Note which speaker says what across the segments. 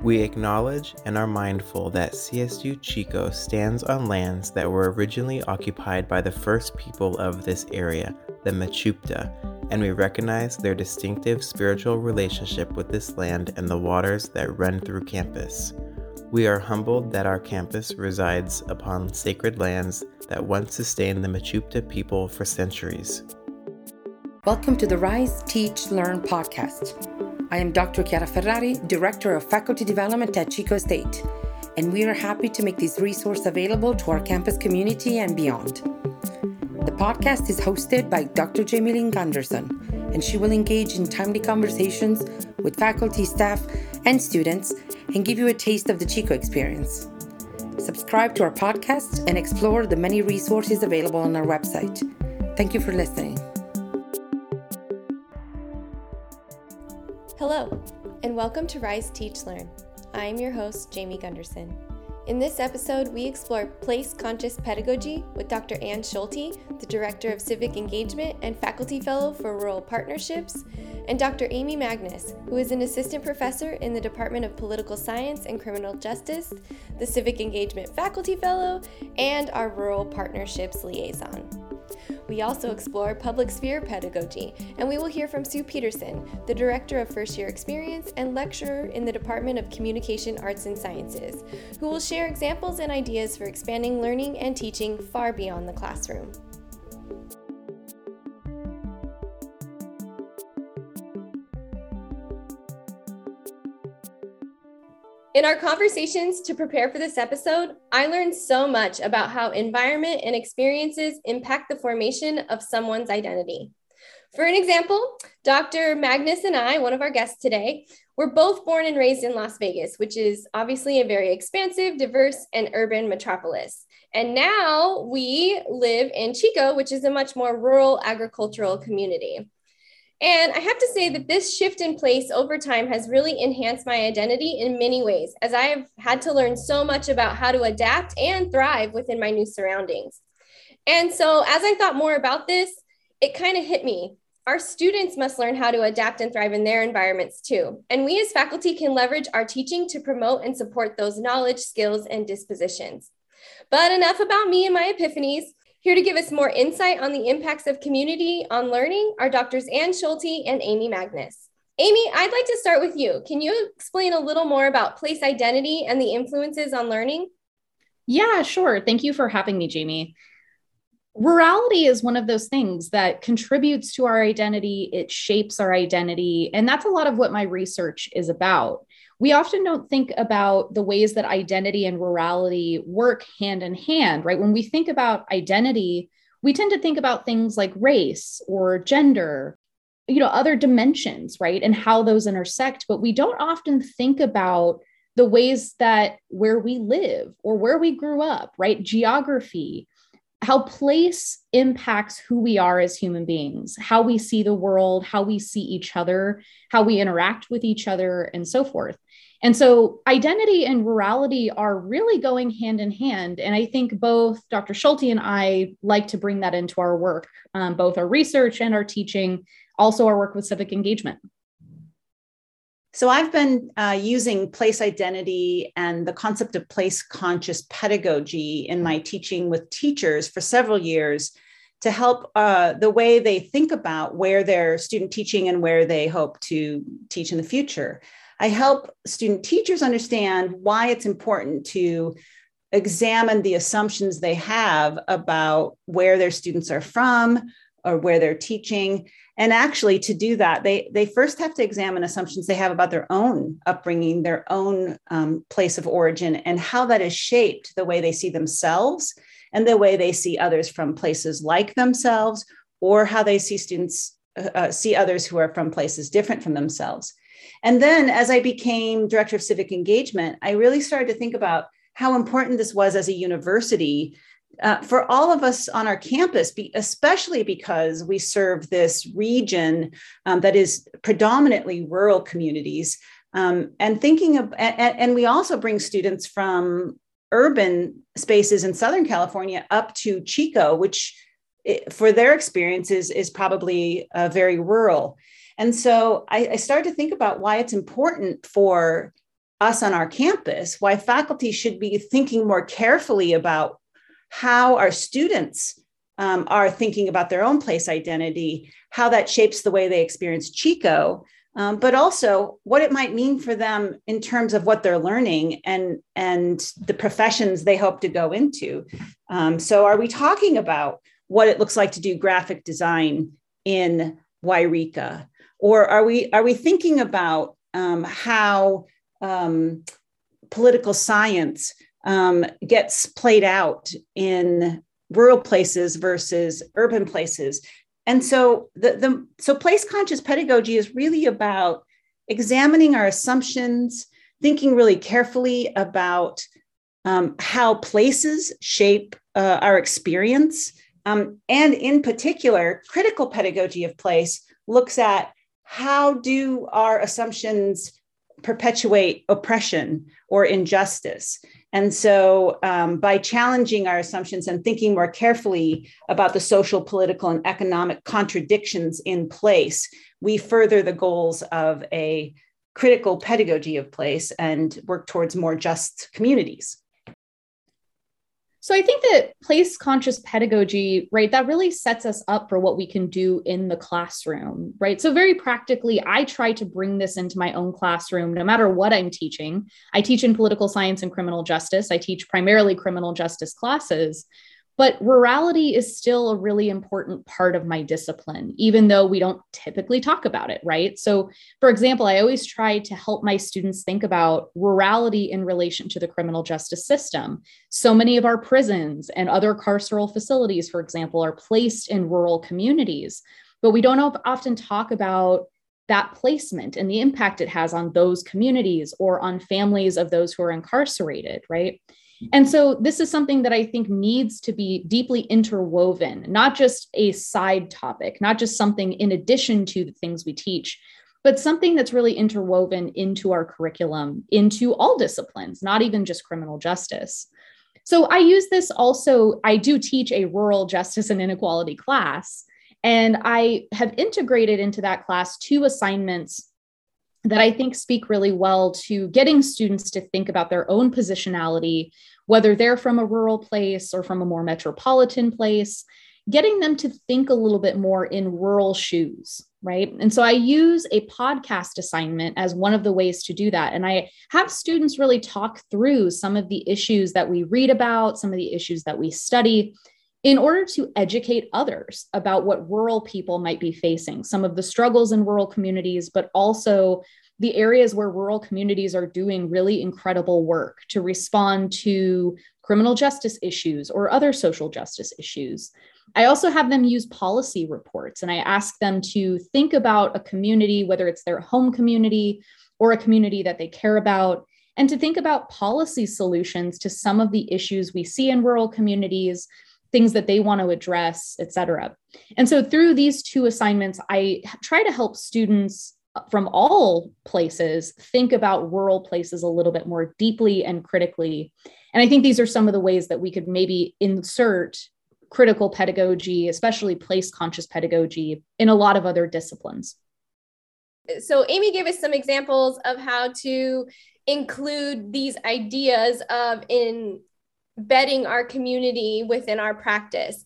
Speaker 1: We acknowledge and are mindful that CSU Chico stands on lands that were originally occupied by the first people of this area, the Mechoopda, and we recognize their distinctive spiritual relationship with this land and the waters that run through campus. We are humbled that our campus resides upon sacred lands that once sustained the Mechoopda people for centuries.
Speaker 2: Welcome to the Rise, Teach, Learn podcast. I am Dr. Chiara Ferrari, Director of Faculty Development at Chico State, and we are happy to make this resource available to our campus community and beyond. The podcast is hosted by Dr. Jamie Lynn Gunderson, and she will engage in timely conversations with faculty, staff, and students and give you a taste of the Chico experience. Subscribe to our podcast and explore the many resources available on our website. Thank you for listening.
Speaker 3: Hello, and welcome to Rise Teach Learn. I am your host, Jamie Gunderson. In this episode, we explore place conscious pedagogy with Dr. Ann Schulte, the Director of Civic Engagement and Faculty Fellow for Rural Partnerships, and Dr. Amy Magnus, who is an Assistant Professor in the Department of Political Science and Criminal Justice, the Civic Engagement Faculty Fellow, and our Rural Partnerships Liaison. We also explore public sphere pedagogy, and we will hear from Sue Peterson, the Director of First Year Experience and lecturer in the Department of Communication Arts and Sciences, who will share examples and ideas for expanding learning and teaching far beyond the classroom. In our conversations to prepare for this episode, I learned so much about how environment and experiences impact the formation of someone's identity. For an example, Dr. Magnus and I, one of our guests today, were both born and raised in Las Vegas, which is obviously a very expansive, diverse, and urban metropolis. And now we live in Chico, which is a much more rural agricultural community. And I have to say that this shift in place over time has really enhanced my identity in many ways, as I have had to learn so much about how to adapt and thrive within my new surroundings. And so, as I thought more about this, it kind of hit me. Our students must learn how to adapt and thrive in their environments too. And we as faculty can leverage our teaching to promote and support those knowledge, skills, and dispositions. But enough about me and my epiphanies. Here to give us more insight on the impacts of community on learning are Doctors Ann Schulte and Amy Magnus. Amy, I'd like to start with you. Can you explain a little more about place identity and the influences on learning?
Speaker 4: Yeah, sure. Thank you for having me, Jamie. Rurality is one of those things that contributes to our identity, it shapes our identity. And that's a lot of what my research is about we often don't think about the ways that identity and rurality work hand in hand, right? When we think about identity, we tend to think about things like race or gender, you know, other dimensions, right? And how those intersect, but we don't often think about the ways that where we live or where we grew up, right? Geography, how place impacts who we are as human beings, how we see the world, how we see each other, how we interact with each other, and so forth. And so identity and rurality are really going hand in hand. And I think both Dr. Schulte and I like to bring that into our work, um, both our research and our teaching, also our work with civic engagement.
Speaker 5: So I've been uh, using place identity and the concept of place conscious pedagogy in my teaching with teachers for several years to help uh, the way they think about where they're student teaching and where they hope to teach in the future. I help student teachers understand why it's important to examine the assumptions they have about where their students are from or where they're teaching. And actually to do that they they first have to examine assumptions they have about their own upbringing their own um, place of origin and how that has shaped the way they see themselves and the way they see others from places like themselves or how they see students uh, uh see others who are from places different from themselves and then as I became director of civic engagement, I really started to think about how important this was as a university uh, for all of us on our campus, be, especially because we serve this region um, that is predominantly rural communities. Um, and thinking of, and, and we also bring students from urban spaces in Southern California up to Chico, which it, for their experiences is probably uh, very rural. And so I, I started to think about why it's important for us on our campus, why faculty should be thinking more carefully about how our students um, are thinking about their own place identity, how that shapes the way they experience Chico, um, but also what it might mean for them in terms of what they're learning and and the professions they hope to go into. Um, so, are we talking about what it looks like to do graphic design in Yreka, or are we are we thinking about um, how um, political science um, gets played out in rural places versus urban places. And so the, the so place conscious pedagogy is really about examining our assumptions, thinking really carefully about um, how places shape uh, our experience. Um, and in particular, critical pedagogy of place looks at how do our assumptions perpetuate oppression or injustice. And so, um, by challenging our assumptions and thinking more carefully about the social, political, and economic contradictions in place, we further the goals of a critical pedagogy of place and work towards more just communities.
Speaker 4: So I think that place conscious pedagogy, right, that really sets us up for what we can do in the classroom, right? So very practically, I try to bring this into my own classroom no matter what I'm teaching. I teach in political science and criminal justice. I teach primarily criminal justice classes. But rurality is still a really important part of my discipline, even though we don't typically talk about it, right? So, for example, I always try to help my students think about rurality in relation to the criminal justice system. So many of our prisons and other carceral facilities, for example, are placed in rural communities, but we don't often talk about that placement and the impact it has on those communities or on families of those who are incarcerated, right? And so this is something that I think needs to be deeply interwoven, not just a side topic, not just something in addition to the things we teach, but something that's really interwoven into our curriculum, into all disciplines, not even just criminal justice. So I use this also, I do teach a rural justice and inequality class. And I have integrated into that class two assignments that I think speak really well to getting students to think about their own positionality, whether they're from a rural place or from a more metropolitan place, getting them to think a little bit more in rural shoes, right? And so I use a podcast assignment as one of the ways to do that. And I have students really talk through some of the issues that we read about, some of the issues that we study, in order to educate others about what rural people might be facing, some of the struggles in rural communities, but also the areas where rural communities are doing really incredible work to respond to criminal justice issues or other social justice issues. I also have them use policy reports and I ask them to think about a community, whether it's their home community or a community that they care about, and to think about policy solutions to some of the issues we see in rural communities things that they want to address, et cetera. And so through these two assignments, I try to help students from all places think about rural places a little bit more deeply and critically. And I think these are some of the ways that we could maybe insert critical pedagogy, especially place conscious pedagogy, in a lot of other disciplines.
Speaker 3: So, Amy gave us some examples of how to include these ideas of in embedding our community within our practice.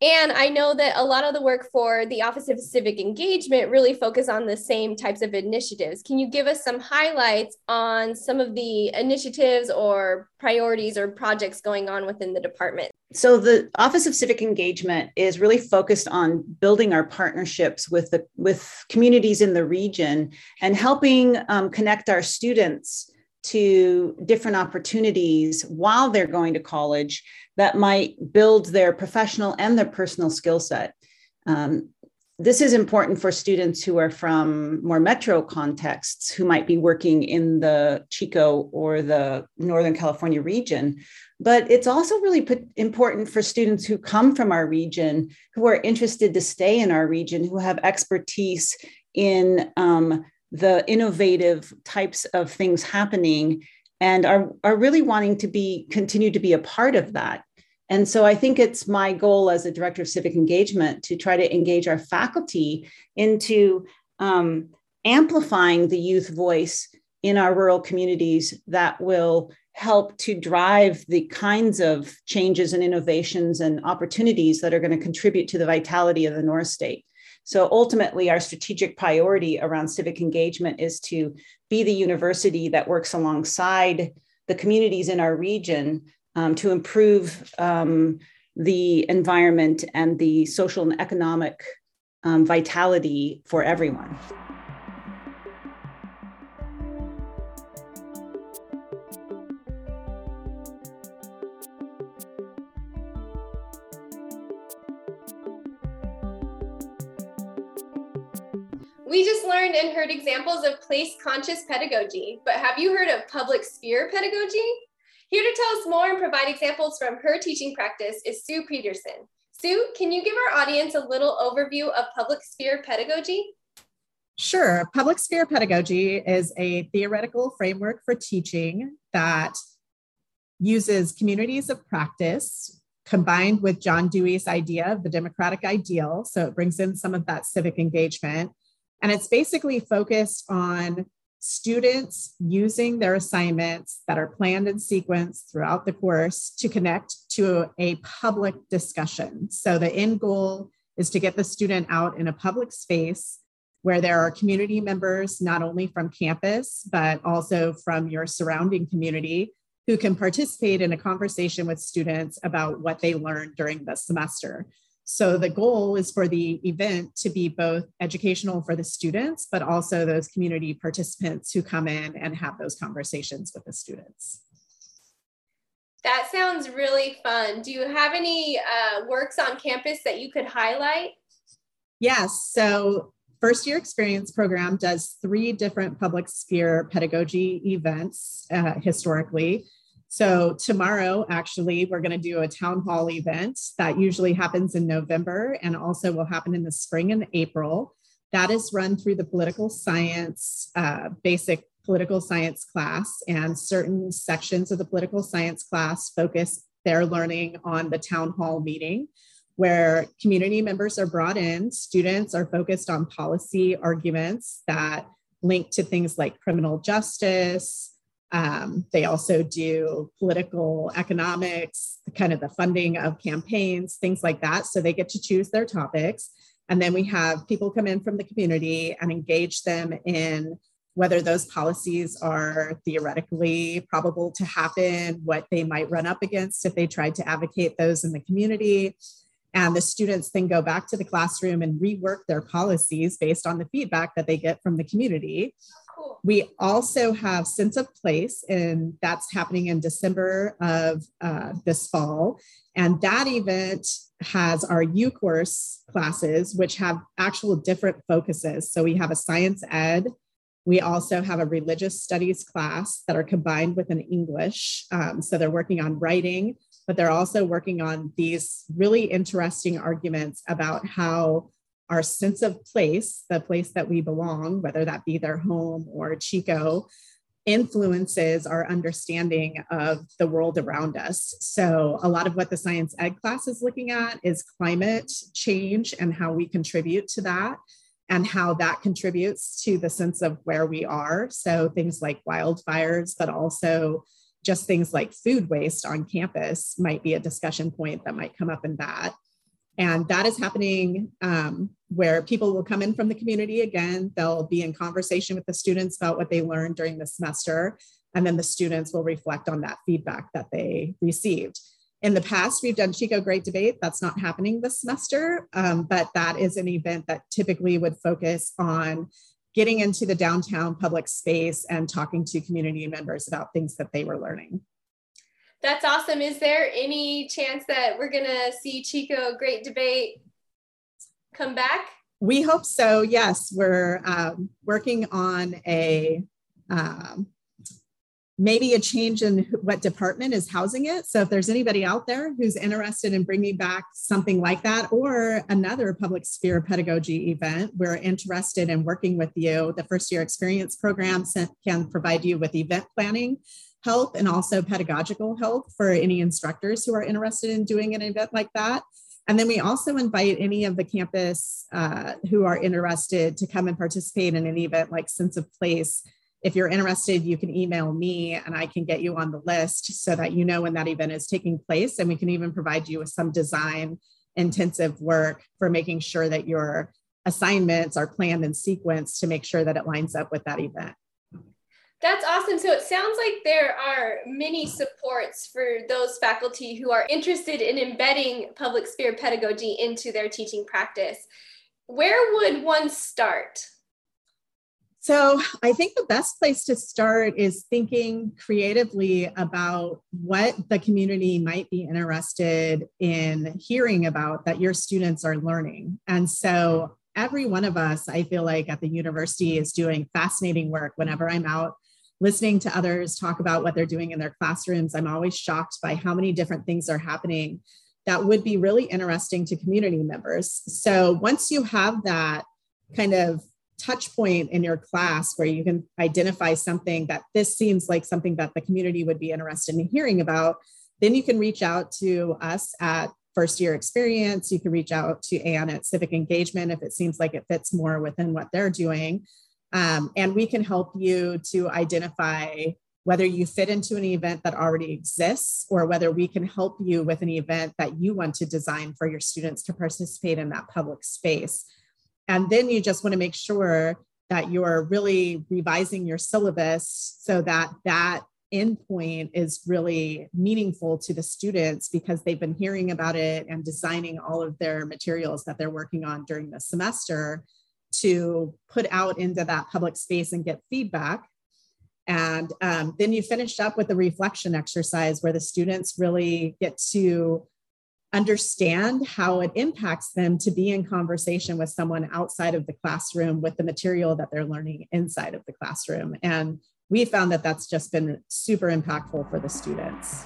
Speaker 3: And I know that a lot of the work for the Office of Civic Engagement really focus on the same types of initiatives. Can you give us some highlights on some of the initiatives or priorities or projects going on within the department?
Speaker 5: So the Office of Civic Engagement is really focused on building our partnerships with the with communities in the region and helping um, connect our students to different opportunities while they're going to college that might build their professional and their personal skill set. Um, this is important for students who are from more metro contexts who might be working in the Chico or the Northern California region. But it's also really important for students who come from our region, who are interested to stay in our region, who have expertise in um, the innovative types of things happening and are, are really wanting to be continue to be a part of that and so i think it's my goal as a director of civic engagement to try to engage our faculty into um, amplifying the youth voice in our rural communities that will help to drive the kinds of changes and innovations and opportunities that are going to contribute to the vitality of the North State. So ultimately, our strategic priority around civic engagement is to be the university that works alongside the communities in our region um, to improve um, the environment and the social and economic um, vitality for everyone.
Speaker 3: We just learned and heard examples of place conscious pedagogy, but have you heard of public sphere pedagogy? Here to tell us more and provide examples from her teaching practice is Sue Peterson. Sue, can you give our audience a little overview of public sphere pedagogy?
Speaker 6: Sure. Public sphere pedagogy is a theoretical framework for teaching that uses communities of practice combined with John Dewey's idea of the democratic ideal. So it brings in some of that civic engagement and it's basically focused on students using their assignments that are planned in sequence throughout the course to connect to a public discussion. So the end goal is to get the student out in a public space where there are community members, not only from campus, but also from your surrounding community who can participate in a conversation with students about what they learned during the semester. So the goal is for the event to be both educational for the students, but also those community participants who come in and have those conversations with the students.
Speaker 3: That sounds really fun. Do you have any uh, works on campus that you could highlight?
Speaker 6: Yes. So First Year Experience Program does three different public sphere pedagogy events uh, historically. So, tomorrow, actually, we're going to do a town hall event that usually happens in November and also will happen in the spring and April. That is run through the political science, uh, basic political science class, and certain sections of the political science class focus their learning on the town hall meeting, where community members are brought in. Students are focused on policy arguments that link to things like criminal justice, um, they also do political economics, kind of the funding of campaigns, things like that. So they get to choose their topics. And then we have people come in from the community and engage them in whether those policies are theoretically probable to happen, what they might run up against if they tried to advocate those in the community. And the students then go back to the classroom and rework their policies based on the feedback that they get from the community. Cool. We also have Sense of Place, and that's happening in December of uh, this fall. And that event has our U course classes, which have actual different focuses. So we have a science ed, we also have a religious studies class that are combined with an English. Um, so they're working on writing, but they're also working on these really interesting arguments about how our sense of place, the place that we belong, whether that be their home or Chico, influences our understanding of the world around us. So, a lot of what the science ed class is looking at is climate change and how we contribute to that, and how that contributes to the sense of where we are. So, things like wildfires, but also just things like food waste on campus might be a discussion point that might come up in that. And that is happening um, where people will come in from the community again. They'll be in conversation with the students about what they learned during the semester. And then the students will reflect on that feedback that they received. In the past, we've done Chico Great Debate. That's not happening this semester, um, but that is an event that typically would focus on getting into the downtown public space and talking to community members about things that they were learning.
Speaker 3: That's awesome. Is there any chance that we're going to see Chico Great Debate come back?
Speaker 6: We hope so. Yes, we're um, working on a um, maybe a change in what department is housing it. So if there's anybody out there who's interested in bringing back something like that or another public sphere pedagogy event, we're interested in working with you. The first year experience program can provide you with event planning help and also pedagogical help for any instructors who are interested in doing an event like that. And then we also invite any of the campus uh, who are interested to come and participate in an event like Sense of Place if you're interested, you can email me and I can get you on the list so that you know when that event is taking place. And we can even provide you with some design intensive work for making sure that your assignments are planned and sequenced to make sure that it lines up with that event.
Speaker 3: That's awesome. So it sounds like there are many supports for those faculty who are interested in embedding public sphere pedagogy into their teaching practice. Where would one start?
Speaker 6: So, I think the best place to start is thinking creatively about what the community might be interested in hearing about that your students are learning. And so, every one of us, I feel like at the university, is doing fascinating work. Whenever I'm out listening to others talk about what they're doing in their classrooms, I'm always shocked by how many different things are happening that would be really interesting to community members. So, once you have that kind of touch point in your class where you can identify something that this seems like something that the community would be interested in hearing about, then you can reach out to us at first year experience. You can reach out to Ann at civic engagement if it seems like it fits more within what they're doing. Um, and we can help you to identify whether you fit into an event that already exists or whether we can help you with an event that you want to design for your students to participate in that public space. And then you just want to make sure that you're really revising your syllabus so that that endpoint is really meaningful to the students because they've been hearing about it and designing all of their materials that they're working on during the semester to put out into that public space and get feedback. And um, then you finished up with the reflection exercise where the students really get to understand how it impacts them to be in conversation with someone outside of the classroom with the material that they're learning inside of the classroom. And we found that that's just been super impactful for the students.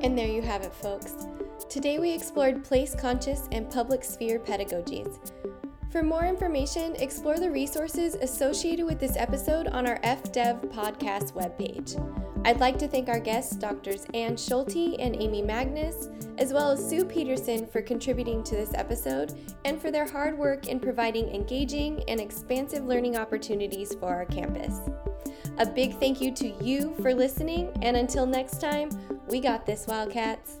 Speaker 3: And there you have it, folks. Today we explored place conscious and public sphere pedagogies. For more information, explore the resources associated with this episode on our FDev podcast webpage. I'd like to thank our guests, Doctors Ann Schulte and Amy Magnus, as well as Sue Peterson for contributing to this episode and for their hard work in providing engaging and expansive learning opportunities for our campus. A big thank you to you for listening, and until next time, we got this, Wildcats.